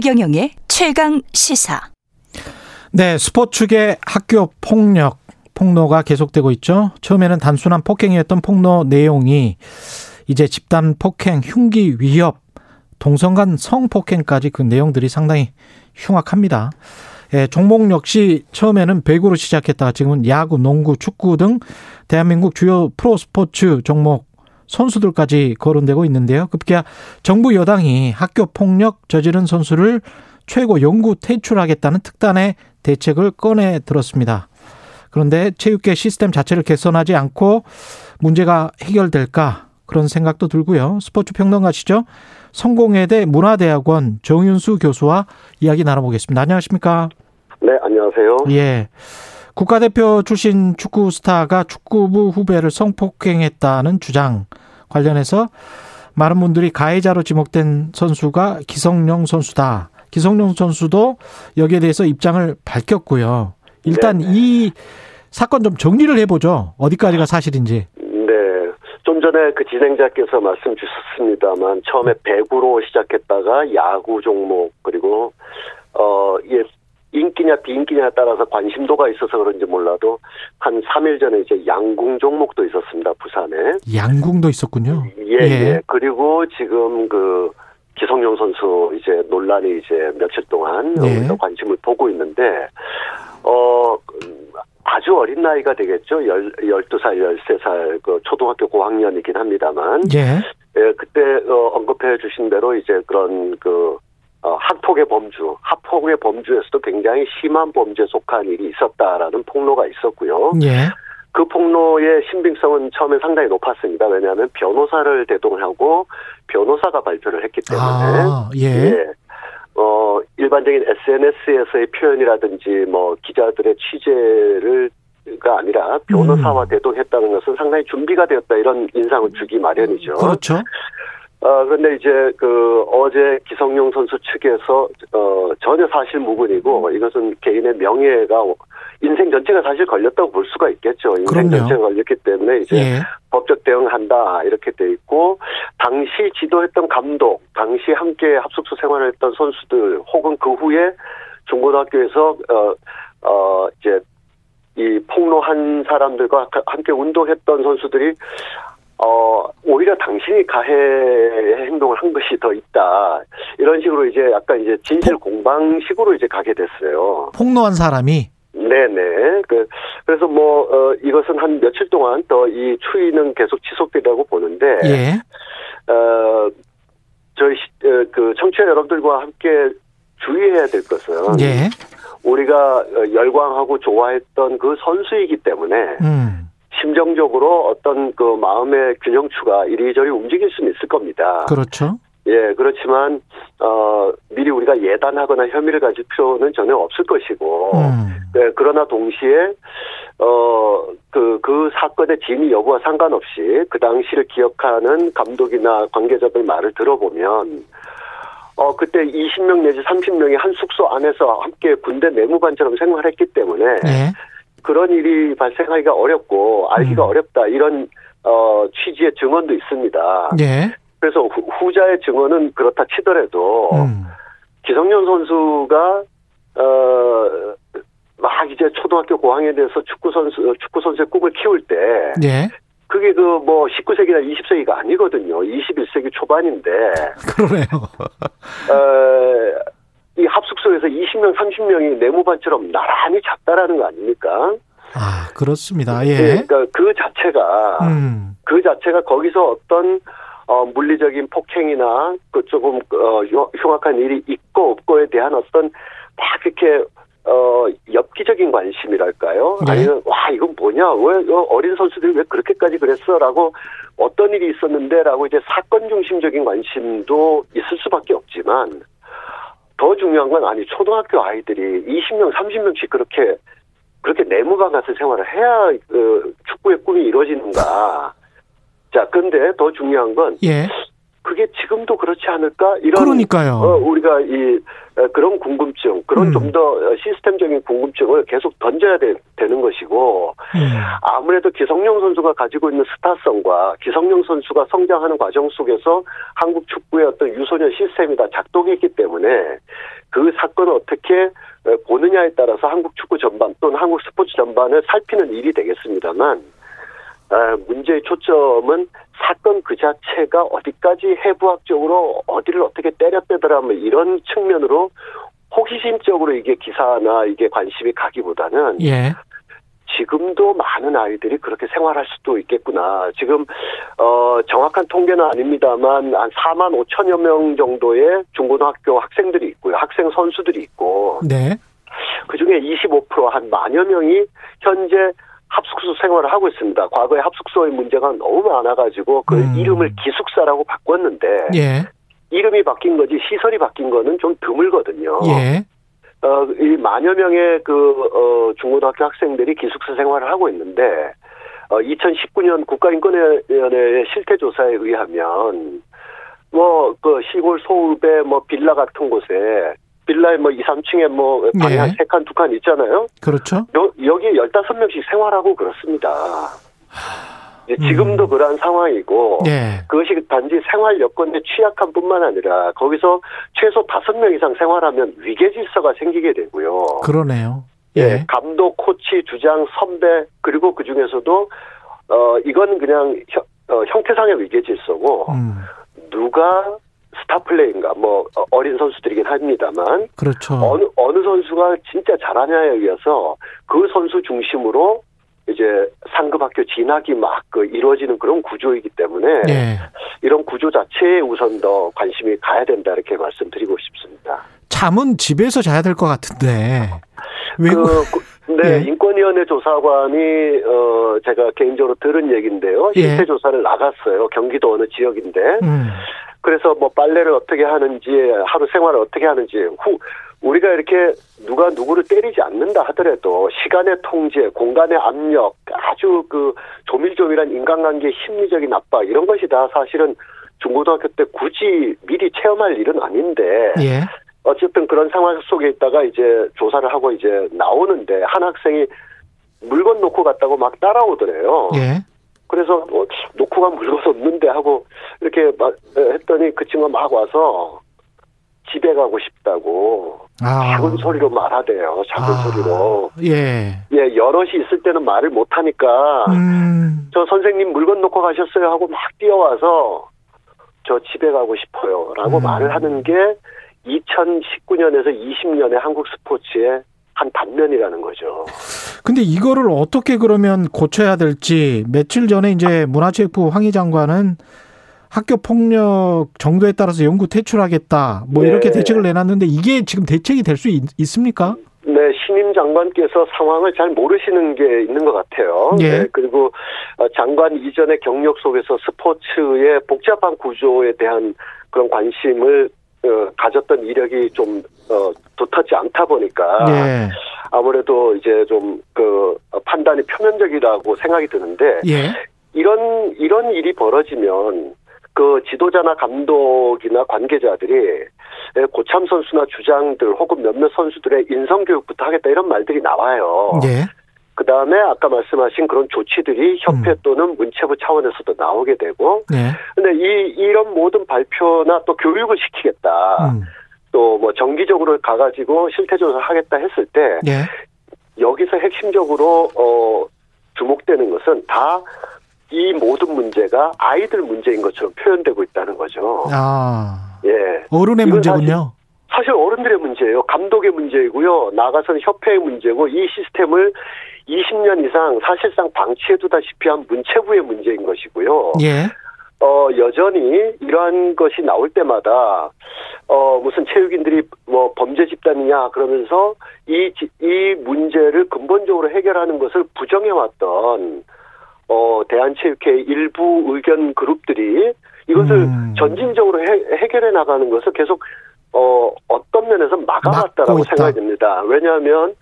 최경영의 최강 시사. 네, 스포츠계 학교 폭력 폭로가 계속되고 있죠. 처음에는 단순한 폭행이었던 폭로 내용이 이제 집단 폭행, 흉기 위협, 동성 간 성폭행까지 그 내용들이 상당히 흉악합니다. 예, 종목 역시 처음에는 배구로 시작했다가 지금은 야구, 농구, 축구 등 대한민국 주요 프로 스포츠 종목 선수들까지 거론되고 있는데요. 급기야 정부 여당이 학교 폭력 저지른 선수를 최고 연구 퇴출하겠다는 특단의 대책을 꺼내 들었습니다. 그런데 체육계 시스템 자체를 개선하지 않고 문제가 해결될까 그런 생각도 들고요. 스포츠 평론가시죠? 성공회대 문화대학원 정윤수 교수와 이야기 나눠보겠습니다. 안녕하십니까? 네, 안녕하세요. 예. 국가대표 출신 축구 스타가 축구부 후배를 성폭행했다는 주장 관련해서 많은 분들이 가해자로 지목된 선수가 기성용 선수다. 기성용 선수도 여기에 대해서 입장을 밝혔고요. 일단 네네. 이 사건 좀 정리를 해보죠. 어디까지가 사실인지. 네. 좀 전에 그 진행자께서 말씀 주셨습니다만 처음에 배구로 시작했다가 야구 종목 그리고 어, 예, 인기냐 비인기냐에 따라서 관심도가 있어서 그런지 몰라도 한 3일 전에 이제 양궁 종목도 있었습니다. 부산에. 양궁도 있었군요. 예, 예. 예. 그리고 지금 그 기성용 선수 이제 논란이 이제 며칠 동안 예. 관심을 보고 있는데 어 아주 어린 나이가 되겠죠. 열, 12살, 13살, 그 초등학교 고학년이긴 합니다만. 예. 예, 그때, 어, 언급해 주신 대로 이제 그런 그, 어, 학폭의 범주, 학폭의 범주에서도 굉장히 심한 범죄에 속한 일이 있었다라는 폭로가 있었고요. 예. 그 폭로의 신빙성은 처음에 상당히 높았습니다. 왜냐하면 변호사를 대동하고 변호사가 발표를 했기 때문에. 아, 예. 예. 어, 일반적인 SNS에서의 표현이라든지 뭐 기자들의 취재를 가 아니라 변호사와 음. 대동했다는 것은 상당히 준비가 되었다 이런 인상을 주기 마련이죠. 그렇죠. 어, 그런데 이제 그 어제 기성용 선수 측에서 어, 전혀 사실 무근이고 이것은 개인의 명예가 인생 전체가 사실 걸렸다고 볼 수가 있겠죠. 인생 그럼요. 전체가 걸렸기 때문에 이제 예. 법적 대응한다 이렇게 돼 있고 당시 지도했던 감독, 당시 함께 합숙소 생활을 했던 선수들 혹은 그 후에 중고등학교에서 어, 어 이제 이 폭로한 사람들과 함께 운동했던 선수들이 어, 오히려 당신이 가해 행동을 한 것이 더 있다. 이런 식으로 이제 약간 이제 진실 공방식으로 이제 가게 됐어요. 폭로한 사람이? 네네. 그, 그래서 뭐, 어, 이것은 한 며칠 동안 더이 추이는 계속 지속되다고 보는데, 예. 어, 저희, 어, 그, 청취자 여러분들과 함께 주의해야 될 것은, 예. 우리가 어, 열광하고 좋아했던 그 선수이기 때문에, 음. 심정적으로 어떤 그 마음의 균형추가 이리저리 움직일 수는 있을 겁니다. 그렇죠. 예, 그렇지만 어 미리 우리가 예단하거나 혐의를 가질 필요는 전혀 없을 것이고, 음. 네, 그러나 동시에 어그그 그 사건의 진위 여부와 상관없이 그 당시를 기억하는 감독이나 관계자들 말을 들어보면. 어, 그때 20명 내지 30명이 한 숙소 안에서 함께 군대 내무반처럼 생활했기 때문에 네. 그런 일이 발생하기가 어렵고 알기가 음. 어렵다 이런 어 취지의 증언도 있습니다. 예. 그래서 후, 자의 증언은 그렇다 치더라도 음. 기성용 선수가 어 막 이제 초등학교 고학년에 대해서 축구 선수 축구 선수의 꿈을 키울 때 예. 그게 그 뭐 19세기나 20세기가 아니거든요. 21세기 초반인데. 그러네요. 어, 이 합숙소에서 20명, 30명이 네모반처럼 나란히 잤다라는 거 아닙니까? 아, 그렇습니다. 예. 그러니까 그 자체가, 음. 그 자체가 거기서 어떤, 어, 물리적인 폭행이나 그 조금, 어, 흉악한 일이 있고 없고에 대한 어떤 막 이렇게, 어, 엽기적인 관심이랄까요? 네. 아니면, 와, 이건 뭐냐? 왜, 어린 선수들이 왜 그렇게까지 그랬어? 라고 어떤 일이 있었는데? 라고 이제 사건 중심적인 관심도 있을 수밖에 없지만, 더 중요한 건 아니 초등학교 아이들이 20명, 30명씩 그렇게 그렇게 내무반 같은 생활을 해야 그 축구의 꿈이 이루어지는가? 자, 근데 더 중요한 건 예. 그게 지금도 그렇지 않을까? 이런 그러니까요. 어, 우리가 이 어, 그런 궁금증, 그런 음. 좀더 시스템적인 궁금증을 계속 던져야 되, 는 것이고 음. 아무래도 기성용 선수가 가지고 있는 스타성과 기성용 선수가 성장하는 과정 속에서 한국 축구의 어떤 유소년 시스템이 다 작동했기 때문에 그 사건을 어떻게 어, 보느냐에 따라서 한국 축구 전반 또는 한국 스포츠 전반을 살피는 일이 되겠습니다만 아, 문제의 초점은 사건 그 자체가 어디까지 해부학적으로 어디를 어떻게 때렸대더라 뭐 이런 측면으로 호기심적으로 이게 기사나 이게 관심이 가기보다는 예. 지금도 많은 아이들이 그렇게 생활할 수도 있겠구나. 지금 어 정확한 통계는 아닙니다만 한 4만 5천여 명 정도의 중고등학교 학생들이 있고요. 학생 선수들이 있고 네. 그중에 25%한 만여 명이 현재 합숙소 생활을 하고 있습니다. 과거에 합숙소의 문제가 너무 많아가지고 그 음. 이름을 기숙사라고 바꿨는데 예. 이름이 바뀐 거지 시설이 바뀐 거는 좀 드물거든요. 예. 어, 이 만여 명의 그, 어, 중고등학교 학생들이 기숙사 생활을 하고 있는데, 어, 2019년 국가인권위원회의 실태조사에 의하면, 뭐, 그 시골 소읍의 뭐 빌라 같은 곳에, 빌라에 뭐 2, 3층에 뭐 방이 네. 한 3칸, 2칸 있잖아요? 그렇죠. 여, 여기 15명씩 생활하고 그렇습니다. 지금도 음. 그러한 상황이고, 예. 그것이 단지 생활 여건에 취약한 뿐만 아니라 거기서 최소 다섯 명 이상 생활하면 위계 질서가 생기게 되고요. 그러네요. 예, 예. 감독, 코치, 주장, 선배 그리고 그 중에서도 어 이건 그냥 형, 어, 형태상의 위계 질서고 음. 누가 스타 플레이인가 뭐 어, 어린 선수들이긴 합니다만 그렇죠. 어느 어느 선수가 진짜 잘하냐에 의해서 그 선수 중심으로 이제 상급 학교 진학이 막 그 이루어지는 그런 구조이기 때문에 예. 이런 구조 자체에 우선 더 관심이 가야 된다 이렇게 말씀드리고 싶습니다. 잠은 집에서 자야 될 것 같은데. 외국 그, 그- 네, 예. 인권위원회 조사관이 어 제가 개인적으로 들은 얘기인데요. 예. 실태 조사를 나갔어요. 경기도 어느 지역인데. 음. 그래서 뭐 빨래를 어떻게 하는지 하루 생활을 어떻게 하는지 후 우리가 이렇게 누가 누구를 때리지 않는다 하더라도 시간의 통제, 공간의 압력, 아주 그 조밀조밀한 인간관계 심리적인 압박 이런 것이 다 사실은 중고등학교 때 굳이 미리 체험할 일은 아닌데 예. 어쨌든 그런 상황 속에 있다가 이제 조사를 하고 이제 나오는데 한 학생이 물건 놓고 갔다고 막 따라오더래요. 예. 그래서 뭐 놓고 간 물건 없는데 하고 이렇게 막 했더니 그 친구가 막 와서 집에 가고 싶다고 아. 작은 소리로 말하대요. 작은 아. 소리로. 예. 예, 여럿이 있을 때는 말을 못 하니까 음. 저 선생님 물건 놓고 가셨어요 하고 막 뛰어와서 저 집에 가고 싶어요라고 음. 말을 하는 게 2019년에서 20년의 한국 스포츠의 한 단면이라는 거죠. 근데 이거를 어떻게 그러면 고쳐야 될지 며칠 전에 이제 문화체육부 황희 장관은 학교 폭력 정도에 따라서 연구 퇴출하겠다. 뭐 네. 이렇게 대책을 내놨는데 이게 지금 대책이 될 수 있습니까? 네, 신임 장관께서 상황을 잘 모르시는 게 있는 것 같아요. 예. 네, 그리고 어, 장관 이전의 경력 속에서 스포츠의 복잡한 구조에 대한 그런 관심을 어, 가졌던 이력이 좀 어, 두텁지 않다 보니까 예. 아무래도 이제 좀 그 판단이 표면적이라고 생각이 드는데 예. 이런 이런 일이 벌어지면 그 지도자나 감독이나 관계자들이 고참 선수나 주장들 혹은 몇몇 선수들의 인성 교육부터 하겠다 이런 말들이 나와요. 예. 그 다음에 아까 말씀하신 그런 조치들이 협회 음. 또는 문체부 차원에서도 나오게 되고, 예. 근데 이 이런 모든 발표나 또 교육을 시키겠다, 음. 또뭐 정기적으로 가가지고 실태조사를 하겠다 했을 때 예. 여기서 핵심적으로 어 주목되는 것은 다 이 모든 문제가 아이들 문제인 것처럼 표현되고 있다는 거죠. 아. 예. 어른의 문제군요. 사실 어른들의 문제예요. 감독의 문제이고요. 나가서는 협회의 문제고 이 시스템을 20년 이상 사실상 방치해두다시피 한 문체부의 문제인 것이고요. 예. 어, 여전히 이러한 것이 나올 때마다, 어, 무슨 체육인들이 뭐 범죄 집단이냐 그러면서 이, 지- 이 문제를 근본적으로 해결하는 것을 부정해왔던, 어, 대한체육회 일부 의견 그룹들이 이것을 음. 전진적으로 해, 해결해 나가는 것을 계속 어, 어떤 면에서 막아왔다라고. 생각이 듭니다. 왜냐하면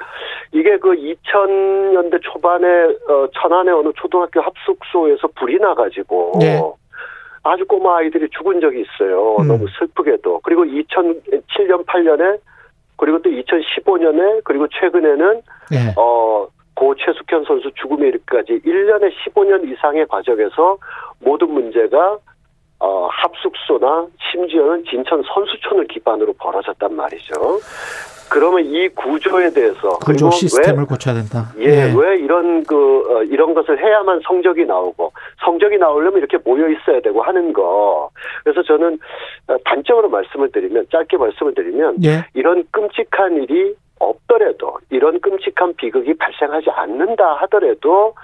이게 그 2000년대 초반에 어, 천안의 어느 초등학교 합숙소에서 불이 나가지고 네. 아주 꼬마 아이들이 죽은 적이 있어요. 음. 너무 슬프게도. 그리고 2007년, 8년에 그리고 또 2015년에 그리고 최근에는 예. 어, 고 최숙현 선수 죽음에 이르기까지 1년에 15년 이상의 과정에서 모든 문제가 어, 합숙소나 심지어는 진천 선수촌을 기반으로 벌어졌단 말이죠. 그러면 이 구조에 대해서 구조 시스템을 고쳐야 된다. 왜, 예, 왜 이런 그 어, 이런 것을 해야만 성적이 나오고 성적이 나오려면 이렇게 모여 있어야 되고 하는 거. 그래서 저는 어, 단적으로 말씀을 드리면 짧게 말씀을 드리면 예. 이런 끔찍한 일이 없더라도 이런 끔찍한 비극이 발생하지 않는다 하더라도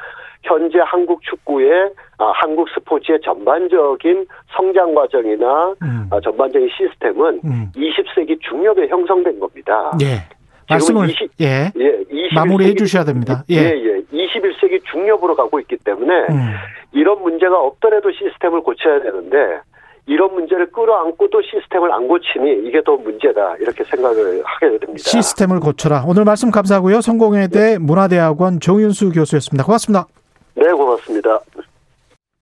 현재 한국 축구의 아, 한국 스포츠의 전반적인 성장 과정이나 음. 아, 전반적인 시스템은 음. 20세기 중엽에 형성된 겁니다. 예. 말씀을 20 예. 예, 21세기, 마무리해 주셔야 됩니다. 예. 예, 예. 21세기 중엽으로 가고 있기 때문에 음. 이런 문제가 없더라도 시스템을 고쳐야 되는데 이런 문제를 끌어안고 또 시스템을 안 고치니 이게 더 문제다 이렇게 생각을 하게 됩니다. 시스템을 고쳐라. 오늘 말씀 감사하고요. 성공회대 문화대학원 정윤수 교수였습니다. 고맙습니다. 네, 고맙습니다.